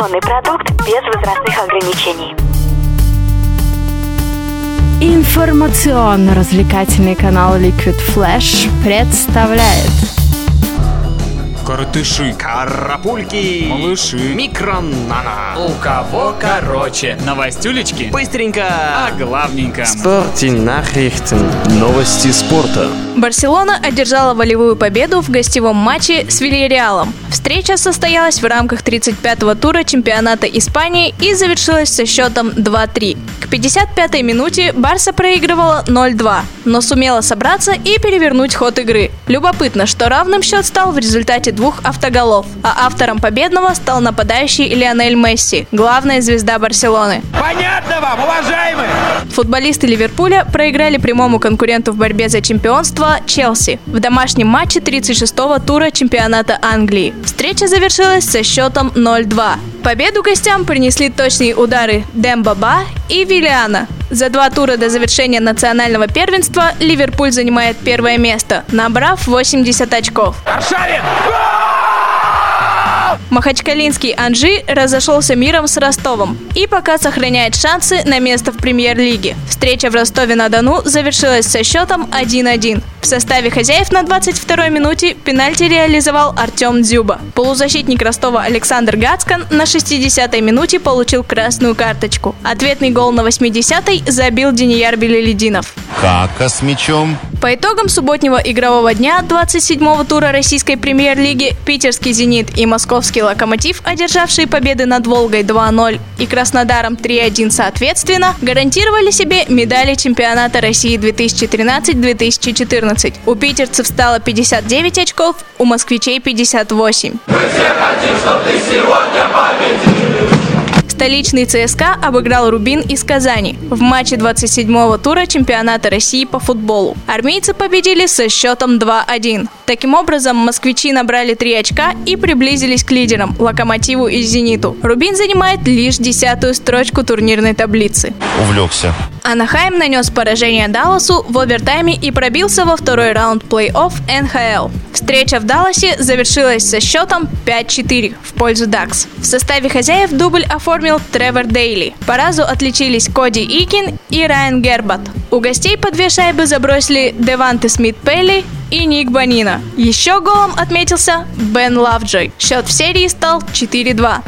Информационный продукт без возрастных ограничений. Информационно-развлекательный канал Liquid Flash представляет Коротыши, Карапульки, малыши, микронана, у кого короче, новостюлечки, быстренько, а главненько. Nachrichten. Новости спорта. Барселона одержала волевую победу в гостевом матче с Вильяреалом. Встреча состоялась в рамках 35-го тура чемпионата Испании и завершилась со счетом 2-3. К 55-й минуте Барса проигрывала 0-2, но сумела собраться и перевернуть ход игры. Любопытно, что равным счет стал в результате двух автоголов, а автором победного стал нападающий Лионель Месси, главная звезда Барселоны. Понятно вам, уважаемые? Футболисты Ливерпуля проиграли прямому конкуренту в борьбе за чемпионство Челси в домашнем матче 36-го тура чемпионата Англии. Встреча завершилась со счетом 0-2. Победу гостям принесли точные удары Дембаба и Виллиана. За два тура до завершения национального первенства Ливерпуль занимает первое место, набрав 80 очков. Аршавин! Махачкалинский Анжи разошелся миром с Ростовом и пока сохраняет шансы на место в премьер-лиге. Встреча в Ростове-на-Дону завершилась со счетом 1-1. В составе хозяев на 22-й минуте пенальти реализовал Артем Дзюба. Полузащитник Ростова Александр Гацкан на 60-й минуте получил красную карточку. Ответный гол на 80-й забил Денияр Белелединов. Кака с мячом. По итогам субботнего игрового дня 27-го тура российской премьер-лиги питерский «Зенит» и московский «Локомотив», одержавшие победы над «Волгой» 2-0 и Краснодаром 3-1 соответственно, гарантировали себе медали чемпионата России 2013-2014. У питерцев стало 59 очков, у москвичей 58. Столичный ЦСКА обыграл Рубин из Казани в матче 27-го тура чемпионата России по футболу. Армейцы победили со счетом 2-1. Таким образом, москвичи набрали 3 очка и приблизились к лидерам – Локомотиву и Зениту. Рубин занимает лишь десятую строчку турнирной таблицы. Увлекся. Анахайм нанес поражение Далласу в овертайме и пробился во второй раунд плей-офф НХЛ. Встреча в Далласе завершилась со счетом 5-4 в пользу Дакс. В составе хозяев дубль оформил Тревор Дейли. По разу отличились Коди Икин и Райан Гербат. У гостей по две шайбы забросили Деванте Смит Пелли и Ник Банина. Еще голом отметился Бен Лавджой. Счет в серии стал 4-2. Bitte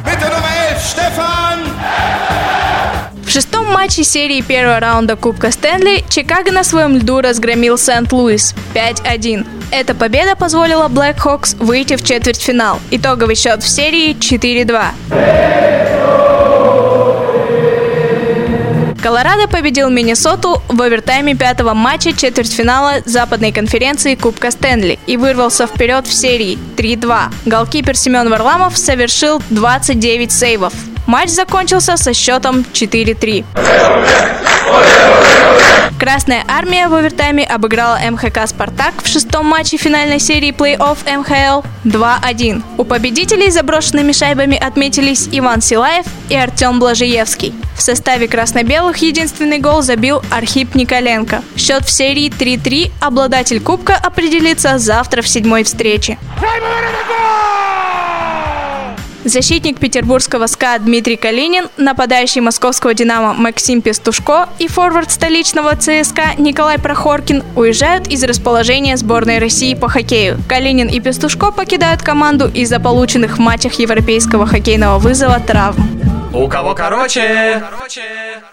матче серии первого раунда Кубка Стэнли Чикаго на своем льду разгромил Сент-Луис 5-1. Эта победа позволила Black Hawks выйти в четвертьфинал. Итоговый счет в серии 4-2. Колорадо победил Миннесоту в овертайме пятого матча четвертьфинала западной конференции Кубка Стэнли и вырвался вперед в серии 3-2. Голкипер Семен Варламов совершил 29 сейвов. Матч закончился со счетом 4-3. Красная армия в овертайме обыграла МХК «Спартак» в шестом матче финальной серии плей-офф МХЛ 2-1. У победителей заброшенными шайбами отметились Иван Силаев и Артем Блажиевский. В составе красно-белых единственный гол забил Архип Николенко. Счет в серии 3-3. Обладатель кубка определится завтра в седьмой встрече. Защитник петербургского СКА Дмитрий Калинин, нападающий московского «Динамо» Максим Пестушко и форвард столичного ЦСКА Николай Прохоркин уезжают из расположения сборной России по хоккею. Калинин и Пестушко покидают команду из-за полученных в матчах европейского хоккейного вызова травм. У кого короче? Короче, короче.